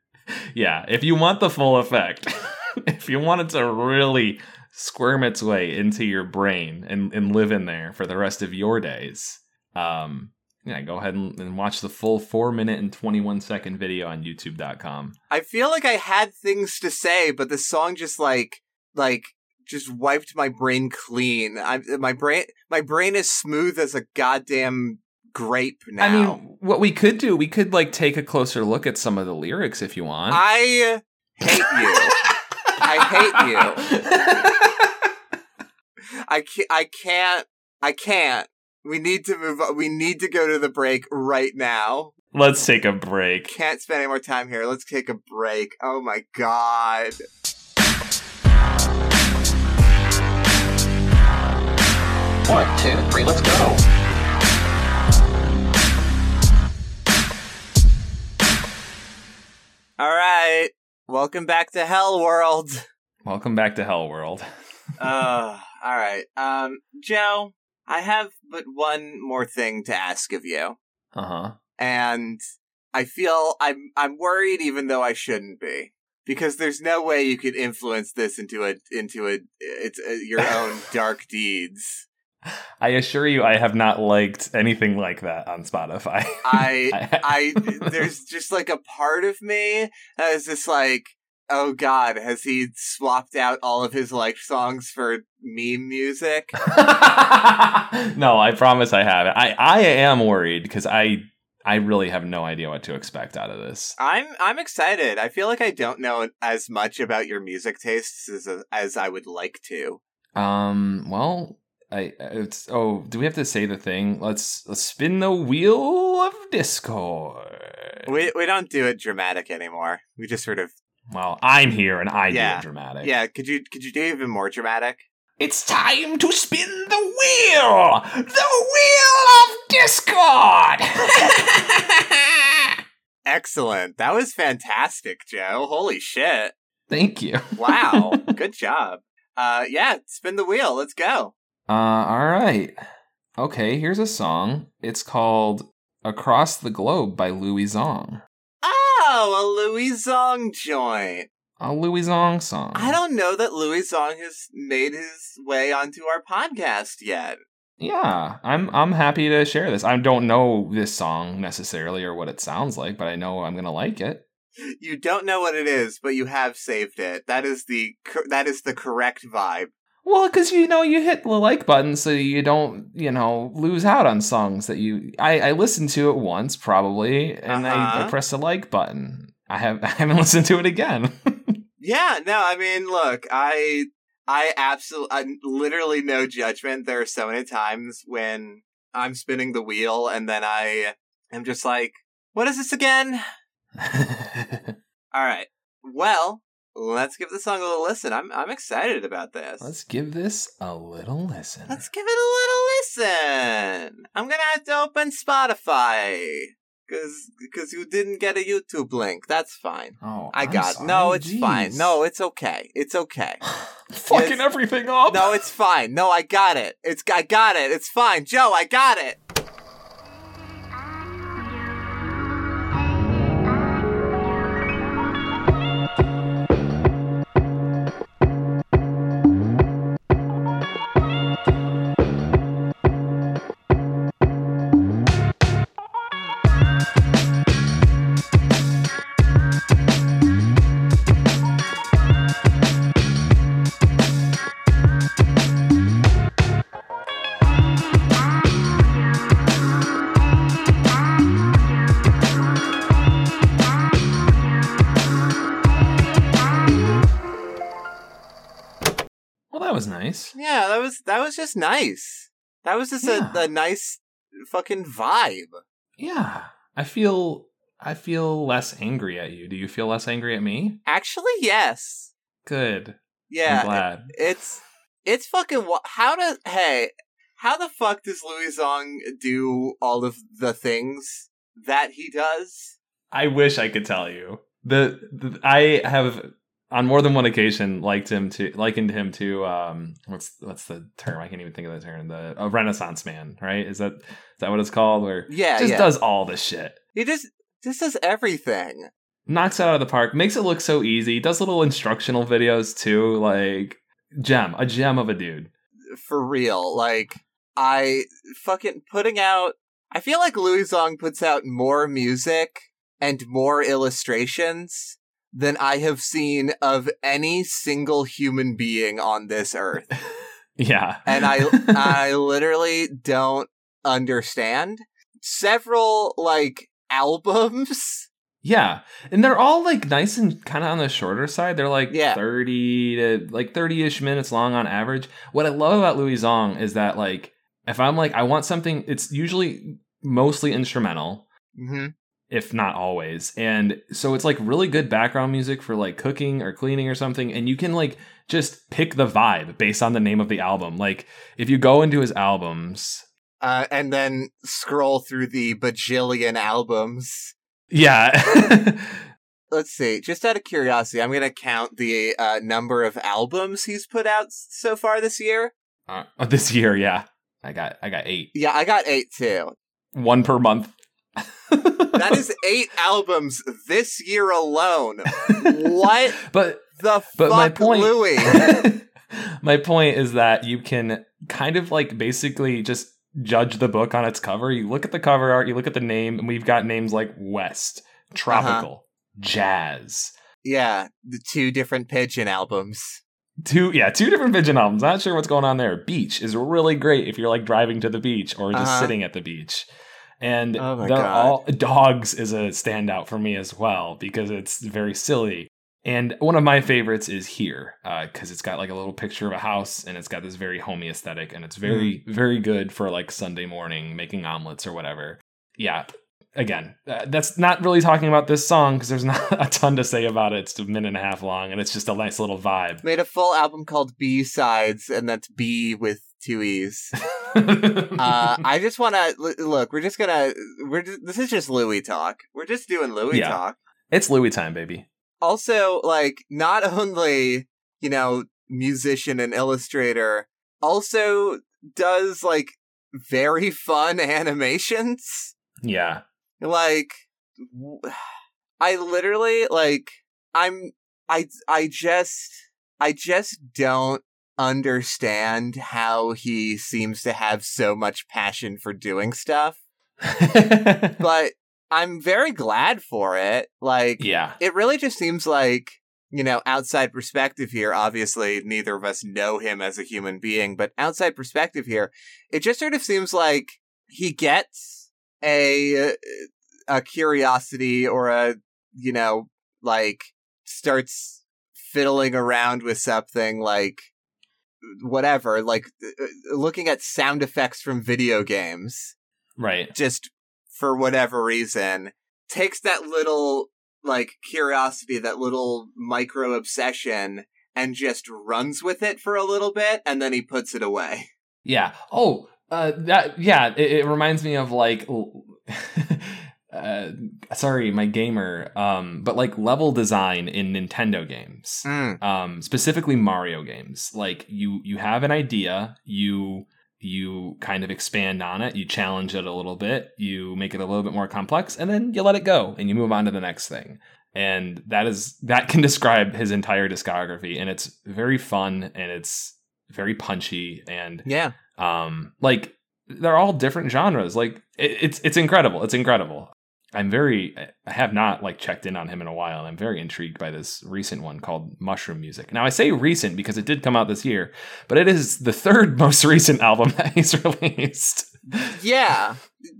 yeah, if you want the full effect, if you want it to really squirm its way into your brain and, and live in there for the rest of your days, um, yeah, go ahead and, and watch the full four minute and 21 second video on youtube.com. I feel like I had things to say, but the song just like like just wiped my brain clean. I my brain my brain is smooth as a goddamn grape now. I mean, what we could do, we could like take a closer look at some of the lyrics if you want. I hate you. I hate you. I can't, I can't. I can't. We need to move on. We need to go to the break right now. Let's take a break. Can't spend any more time here. Let's take a break. Oh my god. One, two, three, let's go. All right. Welcome back to Hell World. Welcome back to Hell World. uh, all right. Um, Joe, I have but one more thing to ask of you. Uh huh. and I feel I'm I'm worried even though I shouldn't be because there's no way you could influence this into a into a it's a, your own dark deeds. I assure you, I have not liked anything like that on Spotify. I I there's just like a part of me that is just like oh god has he swapped out all of his liked songs for meme music? no, I promise I haven't. I I am worried because I I really have no idea what to expect out of this. I'm I'm excited. I feel like I don't know as much about your music tastes as as I would like to. Um. Well, I it's oh. Do we have to say the thing? Let's let's spin the wheel of discord. We we don't do it dramatic anymore. We just sort of Well, I'm here and I Yeah. do it dramatic. yeah. Could you could you do even more dramatic? It's time to spin the wheel! The wheel of Discord. Excellent. That was fantastic, Joe. Holy shit. Thank you. Wow. Good job. Uh, yeah, spin the wheel. Let's go. Uh, all right. Okay, here's a song. It's called "Across the Globe" by Louie Zong. Oh, a Louie Zong joint. A Louie Zong song. I don't know that Louie Zong has made his way onto our podcast yet. Yeah, I'm I'm happy to share this. I don't know this song necessarily or what it sounds like, but I know I'm gonna like it. You don't know what it is, but you have saved it. That is the that is the correct vibe. Well, because you know you hit the like button so you don't you know lose out on songs that you. I I listened to it once probably, and I, I Uh-huh. pressed the like button. I have I haven't listened to it again. Yeah, no, I mean, look, I I absolutely literally no judgment. There are so many times when I'm spinning the wheel and then I am just like, what is this again? All right. Well, let's give the song a little listen. I'm I'm excited about this. Let's give this a little listen. Let's give it a little listen. I'm gonna have to open Spotify because because you didn't get a YouTube link. That's fine. Oh, I got sorry. no. It's fine. No, it's okay. It's okay. fucking Yes. everything up. No, it's fine. No, I got it. It's I got it. It's fine. Joe, I got it. Was that was just nice. That was just Yeah. a, a nice fucking vibe. Yeah, I feel I feel less angry at you. Do you feel less angry at me? Actually, yes. Good. Yeah, I'm glad. it's it's fucking. How does hey? How the fuck does Louie Zong do all of the things that he does? I wish I could tell you. The, the I have on more than one occasion liked him to likened him to um what's what's the term? I can't even think of the term. The a Renaissance man, right? Is that is that what it's called? Where Yeah, just yeah. does all the shit. He just just does everything. knocks it out of the park, makes it look so easy, does little instructional videos too, like gem, a gem of a dude. for real. Like I fucking putting out. I feel like Louie Zong puts out more music and more illustrations than I have seen of any single human being on this earth. Yeah. And I I literally don't understand. Several like albums. yeah. And they're all like nice and kind of on the shorter side. They're like Yeah. 30 to like 30-ish minutes long on average. What I love about Louie Zong is that like if I'm like I want something it's usually mostly instrumental. hmm if not always. And so it's like really good background music for like cooking or cleaning or something. And you can like just pick the vibe based on the name of the album. Like if you go into his albums, Uh, and then scroll through the bajillion albums. yeah. Let's see. Just out of curiosity, I'm going to count the uh, number of albums he's put out so far this year. uh, this year, yeah. I got I got eight. Yeah, I got eight too. One per month. That is eight albums this year alone. What But the But fuck, my point, Louie? my point is that you can kind of like basically just judge the book on its cover. You look at the cover art, you look at the name, and we've got names like West, Tropical, Jazz. yeah, the two different Pigeon albums. Two, yeah, two different Pigeon albums. Not sure what's going on there. Beach is really great if you're like driving to the beach or just Uh-huh. sitting at the beach. And Oh they're God. all dogs is a standout for me as well because it's very silly. And one of my favorites is here because it's got like a little picture of a house and it's got this very homey aesthetic and it's very Mm. very good for like Sunday morning making omelets or whatever. Yeah. Again, uh, that's not really talking about this song because there's not a ton to say about it. It's a minute and a half long and it's just a nice little vibe. Made a full album called B Sides, and that's B with two E's. Uh, I just want to look. We're just gonna. We're just, this is just Louie talk. We're just doing Louie Yeah. talk. it's Louie time, baby. Also, like, not only you know musician and illustrator, also does like very fun animations. Yeah. Like, I literally like. I'm. I. I just. I just don't understand how he seems to have so much passion for doing stuff. but I'm very glad for it. Like, yeah. it really just seems like, you know, outside perspective here, obviously neither of us know him as a human being, but outside perspective here, it just sort of seems like he gets a a curiosity or a, you know, like starts fiddling around with something like whatever, like uh, looking at sound effects from video games Right. just for whatever reason takes that little like curiosity that little micro obsession and just runs with it for a little bit and then he puts it away Yeah. Oh, uh, that yeah. It, it reminds me of like, uh, sorry, my gamer. Um, but like level design in Nintendo games. Mm. Um, specifically Mario games. Like you, you have an idea. You you kind of expand on it. You challenge it a little bit. You make it a little bit more complex, and then you let it go, and you move on to the next thing. And that is that can describe his entire discography, and it's very fun and it's very punchy and yeah um like they're all different genres like it, it's it's incredible it's incredible i'm very i have not like checked in on him in a while and i'm very intrigued by this recent one called mushroom music. Now i say recent because it did come out this year but it is the third most recent album that he's released. Yeah.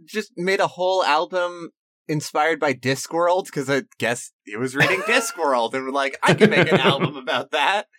Just made a whole album inspired by discworld because i guess he was reading discworld and was like i can make an album about that.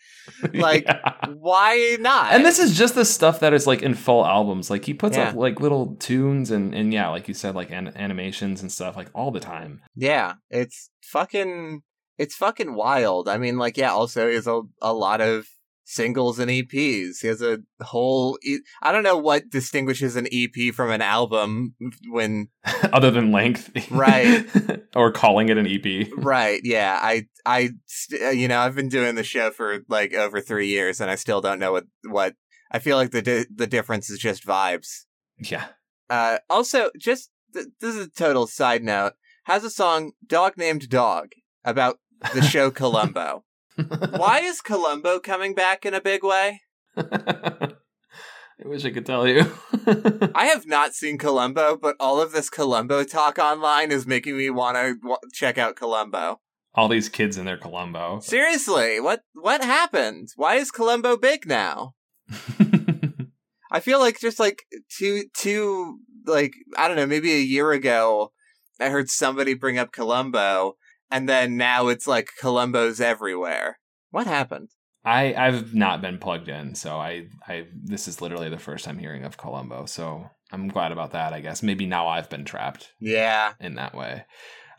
Like, Yeah. why not? And this is just the stuff that is like in full albums. Like he puts up like little tunes and and yeah like you said like an- animations and stuff like all the time. Yeah, it's fucking it's fucking wild. I mean, like, yeah, also is a, a lot of singles and EPs. He has a whole e- I don't know what distinguishes an EP from an album when other than length Right. or calling it an ep right, yeah. I I st- uh, you know, I've been doing the show for like over 3 years and I still don't know what what I feel like the di- the difference is just vibes. yeah Uh also just th- this is a total side note. Has a song Dog Named Dog about the show Columbo. Why is Columbo coming back in a big way? I wish I could tell you. I have not seen Columbo, but all of this Columbo talk online is making me want to w- check out Columbo. All these kids in their Columbo. Seriously, what what happened? Why is Columbo big now? I feel like just like two two like I don't know, maybe a year ago I heard somebody bring up Columbo and then now it's like Columbo's everywhere. What happened? I I've not been plugged in, so I I this is literally the first time hearing of Columbo. So I'm glad about that. I guess maybe now I've been trapped Yeah. in that way.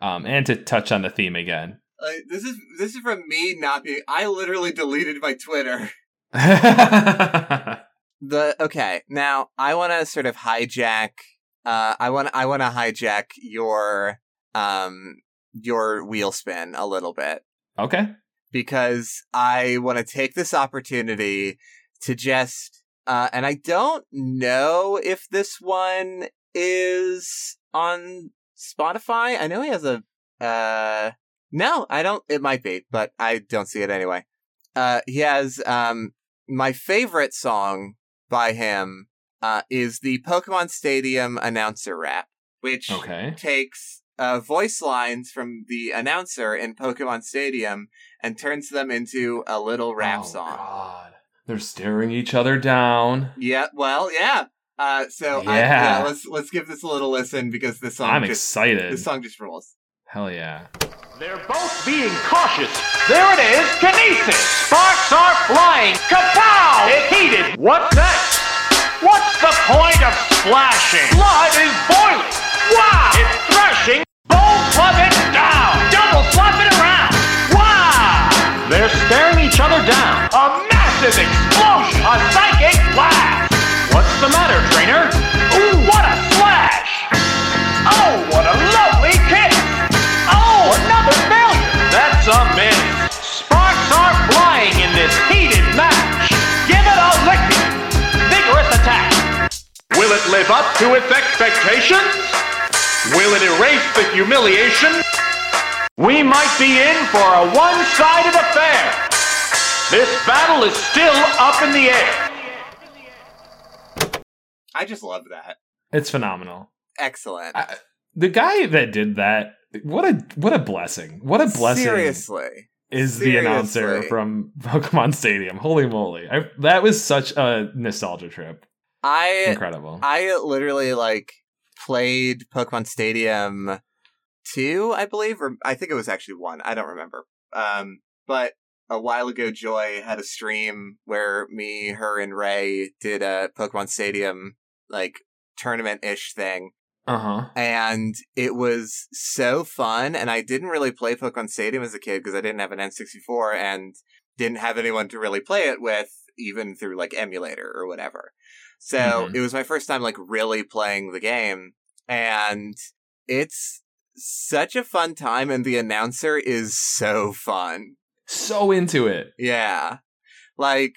Um, and to touch on the theme again. Uh, this is this is from me not being I literally deleted my Twitter. The okay, now I want to sort of hijack. Uh, I want I want to hijack your um your wheel spin a little bit okay. because I want to take this opportunity to just uh, and I don't know if this one is on Spotify. I know he has a uh no, I don't. It might be, but I don't see it anyway. Uh, he has um my favorite song by him uh is the Pokemon Stadium announcer rap, which Okay. takes uh, voice lines from the announcer in Pokemon Stadium and turns them into a little rap Oh, song. God. They're staring each other down. Yeah, well, yeah. Uh, so I, Yeah. yeah, let's let's give this a little listen because this song I'm just excited. this song just rules. Hell yeah. They're both being cautious. There it is, kinesis. Sparks are flying. Kapow! It heated. What's next? What's the point of splashing? Blood is boiling. Wow! It's smashing. Club it down. Double flop it around. Wow! They're staring each other down. A massive explosion. A psychic blast. What's the matter, trainer? Ooh, what a slash! Oh, what a lovely kick! Oh, another failure. That's a miss. Sparks are flying in this heated match. Give it a licking. Vigorous attack. Will it live up to its expectations? Will it erase the humiliation? We might be in for a one-sided affair. This battle is still up in the air. I just love that. It's phenomenal. Excellent. I, the guy that did that, what a what a blessing! What a blessing Seriously. is the announcer from Pokemon Stadium. Holy moly! I, that was such a nostalgia trip. I Incredible. I literally like played Pokemon Stadium two, I believe, or I think it was actually one. I don't remember. Um, but a while ago, Joy had a stream where me, her, and Ray did a Pokemon Stadium like tournament ish thing, Uh huh. and it was so fun. And I didn't really play Pokemon Stadium as a kid because I didn't have an N64 and didn't have anyone to really play it with, even through like emulator or whatever. So Mhm. it was my first time like really playing the game, and it's such a fun time. And the announcer is so fun. So into it. Yeah, like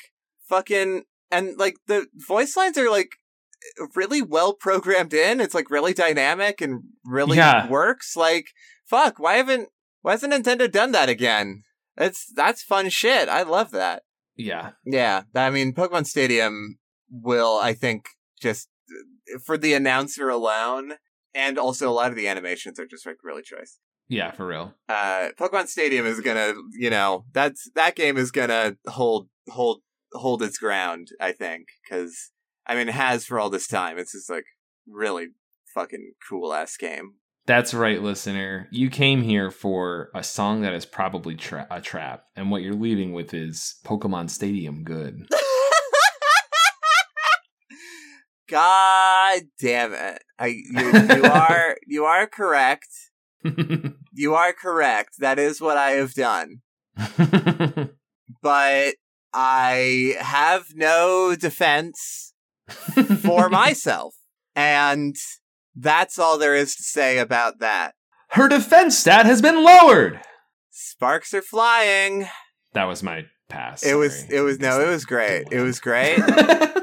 fucking, and like the voice lines are like really well programmed in. It's like really dynamic and really Yeah. works. Like fuck, why haven't why hasn't Nintendo done that again? That's that's fun shit. I love that. Yeah. Yeah, I mean, Pokemon Stadium will, I think, just for the announcer alone, and also a lot of the animations are just like really choice. Yeah, for real. Uh, Pokemon Stadium is gonna, you know, that's that game is gonna hold hold hold its ground. I think because I mean, it has for all this time. It's just like really fucking cool ass game. That's right, listener. You came here for a song that is probably tra- a trap, and what you're leaving with is Pokemon Stadium good. God damn it! I you, you are you are correct. You are correct. That is what I have done. But I have no defense for myself. And that's all there is to say about that. Her defense stat has been lowered. Sparks are flying. That was my pass. It was sorry. it was no, it was great. It was great.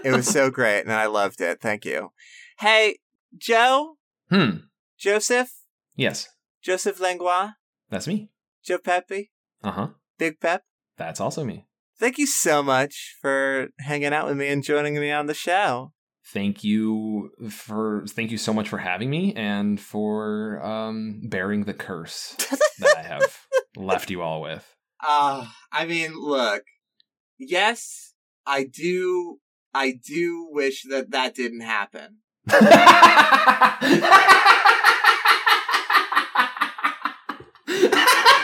It was so great and I loved it. Thank you. Hey, Joe, hmm. Joseph, Yes, Joseph Langlois, that's me. Joe Pepe, Uh huh. Big Pep. That's also me. Thank you so much for hanging out with me and joining me on the show. Thank you for thank you so much for having me and for um bearing the curse that I have left you all with. Uh, I mean, look. Yes, I do. I do wish that that didn't happen.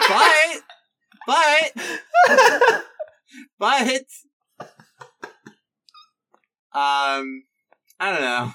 But, but, but, um, I don't know.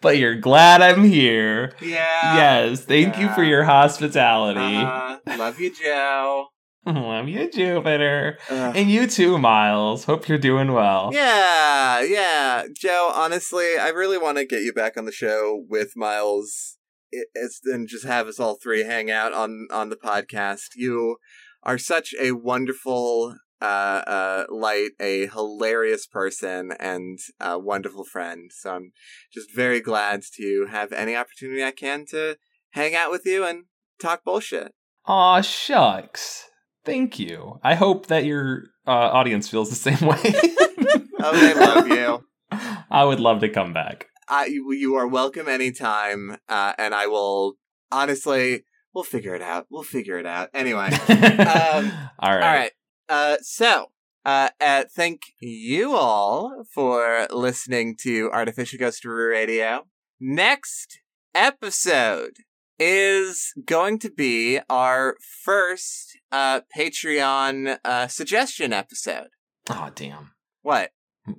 but you're glad I'm here. Yeah. yes, thank you for your hospitality. Uh, love you, Joe. Love you, Jupiter. And you too, Miles. Hope you're doing well. Yeah, yeah. Joe, honestly, I really want to get you back on the show with Miles it's, and just have us all three hang out on, on the podcast. You are such a wonderful uh, uh, light, a hilarious person, and a wonderful friend. So I'm just very glad to have any opportunity I can to hang out with you and talk bullshit. Aw, shucks. Thank you. I hope that your uh, audience feels the same way. Oh, they love you. I would love to come back. I, you are welcome anytime, uh, and I will honestly, we'll figure it out. We'll figure it out. Anyway, Um, all right. all right. Uh, so, uh, uh, thank you all for listening to Artificial Ghost Radio. Next episode is going to be our first uh, Patreon uh, suggestion episode. Oh, damn. What?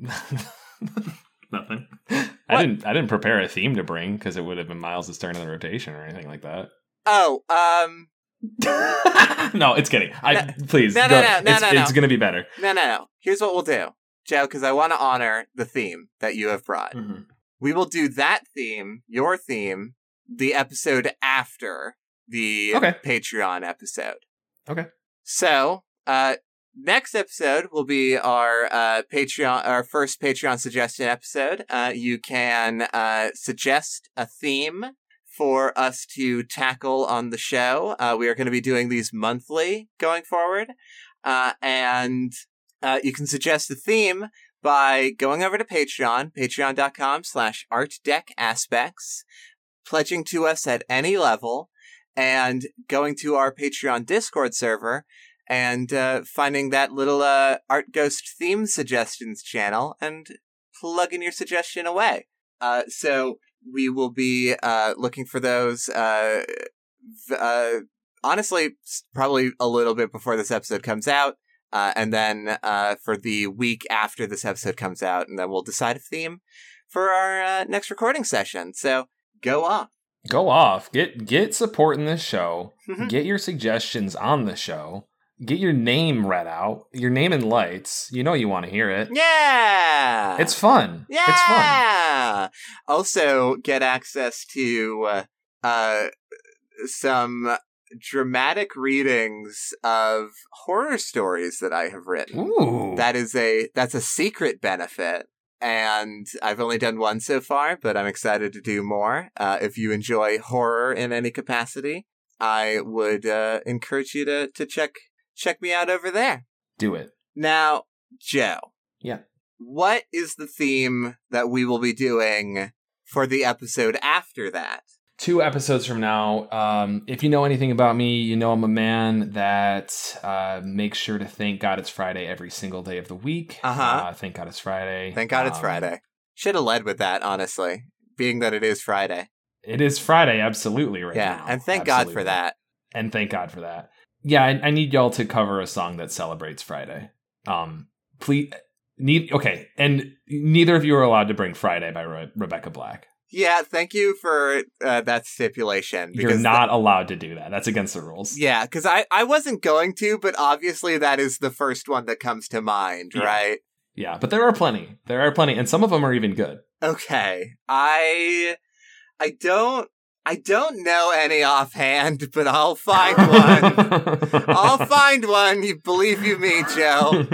Nothing. I didn't. I didn't prepare a theme to bring because it would have been Miles' turn in the rotation or anything like that. Oh, um, no, it's kidding. I please. no, no, go- no, no, it's, no, it's no. gonna be better. no, no, no. Here's what we'll do, Joe, because I want to honor the theme that you have brought. We will do that theme, your theme, the episode after the Okay. Patreon episode. Okay. So, uh, next episode will be our uh, Patreon, our first Patreon suggestion episode. Uh, you can uh, suggest a theme for us to tackle on the show. Uh, we are going to be doing these monthly going forward, uh, and uh, you can suggest a theme by going over to Patreon, patreon.com slash artdeckaspects, pledging to us at any level, and going to our Patreon Discord server and uh, finding that little uh, Art Ghost theme suggestions channel and plugging your suggestion away. Uh, so we will be uh, looking for those. Uh, uh, honestly, probably a little bit before this episode comes out. And then for the week after this episode comes out, and then we'll decide a theme for our next recording session. So go off. Go off. Get get support in this show. Mhm. Get your suggestions on the show. Get your name read out. Your name in lights. You know you want to hear it. Yeah, It's fun. Yeah. It's fun. Also, get access to uh, uh, some dramatic readings of horror stories that I have written. Ooh. That is a that's a secret benefit, and I've only done one so far, but I'm excited to do more. Uh, if you enjoy horror in any capacity, I would uh, encourage you to to check check me out over there. Do it. Now, Joe. Yeah. What is the theme that we will be doing for the episode after that? Two episodes from now, um, if you know anything about me, you know I'm a man that uh, makes sure to thank God it's Friday every single day of the week. Uh-huh. Uh, thank God it's Friday. Thank God it's Um, Friday. Should have led with that, honestly, being that it is Friday. It is Friday, absolutely right yeah, now. and thank God for that. and thank God for that. Yeah, I, I need y'all to cover a song that celebrates Friday. Um, please, need okay, and neither of you are allowed to bring Friday by Re- Rebecca Black. Yeah, thank you for uh, that stipulation. You're not allowed to do that. That's against the rules. yeah, because I, I wasn't going to, but obviously that is the first one that comes to mind, Yeah. right? Yeah, but there are plenty. There are plenty, and some of them are even good. Okay. I I don't I don't know any offhand, but I'll find one. I'll find one. You believe you me, Joe.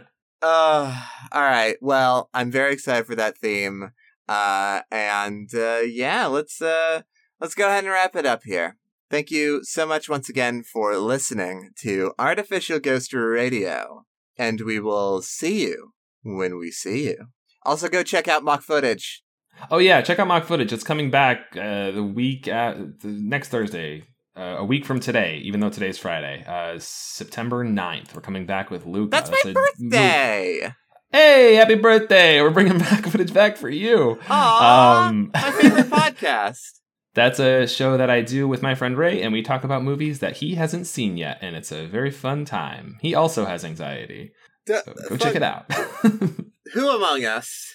Uh, all right. Well, I'm very excited for that theme. Uh, and uh, yeah, let's uh, let's go ahead and wrap it up here. Thank you so much once again for listening to Artificial Ghost Radio, and we will see you when we see you. Also, go check out mock footage. oh yeah, check out mock footage. It's coming back uh, the week at, the next Thursday. Uh, a week from today, even though today's Friday, uh, September 9th. We're coming back with Luca. That's my a mo- birthday. Hey, happy birthday! We're bringing back footage back for you. Aw, Um, my favorite podcast. That's a show that I do with my friend Ray, and we talk about movies that he hasn't seen yet, and it's a very fun time. He also has anxiety, D- so go check it out. Who among us?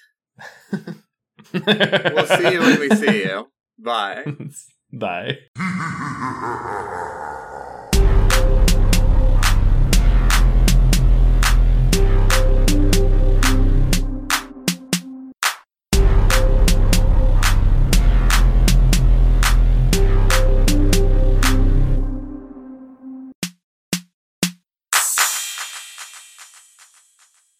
We'll see you when we see you. Bye. Bye.